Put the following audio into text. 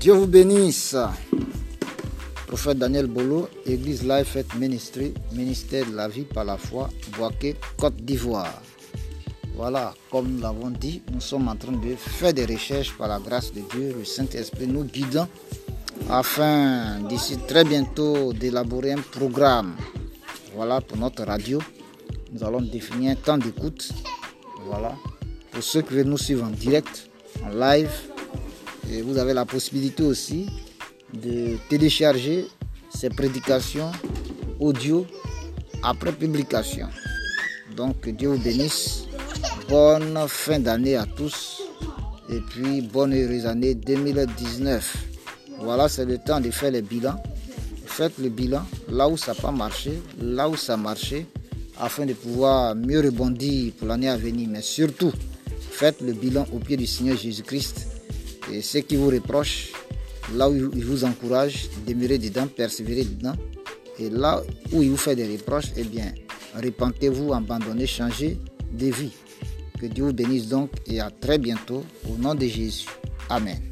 Dieu vous bénisse. Prophète Daniel Bolo, Église Life Faith Ministry, ministère de la vie par la foi, Boaké, Côte d'Ivoire. Voilà, comme nous l'avons dit, nous sommes en train de faire des recherches par la grâce de Dieu, le Saint-Esprit nous guidant afin d'ici très bientôt d'élaborer un programme. Voilà pour notre radio. Nous allons définir un temps d'écoute. Voilà. Pour ceux qui veulent nous suivre en direct, en live, et vous avez la possibilité aussi de télécharger ces prédications audio après publication. Donc Dieu vous bénisse. Bonne fin d'année à tous. Et puis bonne heureuse année 2019. Voilà, c'est le temps de faire les bilans. Faites le bilan là où ça n'a pas marché, là où ça a marché, afin de pouvoir mieux rebondir pour l'année à venir. Mais surtout, faites le bilan au pied du Seigneur Jésus-Christ. Et ce qui vous reproche, là où il vous encourage, demeurer dedans, persévérer dedans. Et là où il vous fait des reproches, eh bien, repentez-vous, abandonnez, changez de vie. Que Dieu vous bénisse donc et à très bientôt au nom de Jésus. Amen.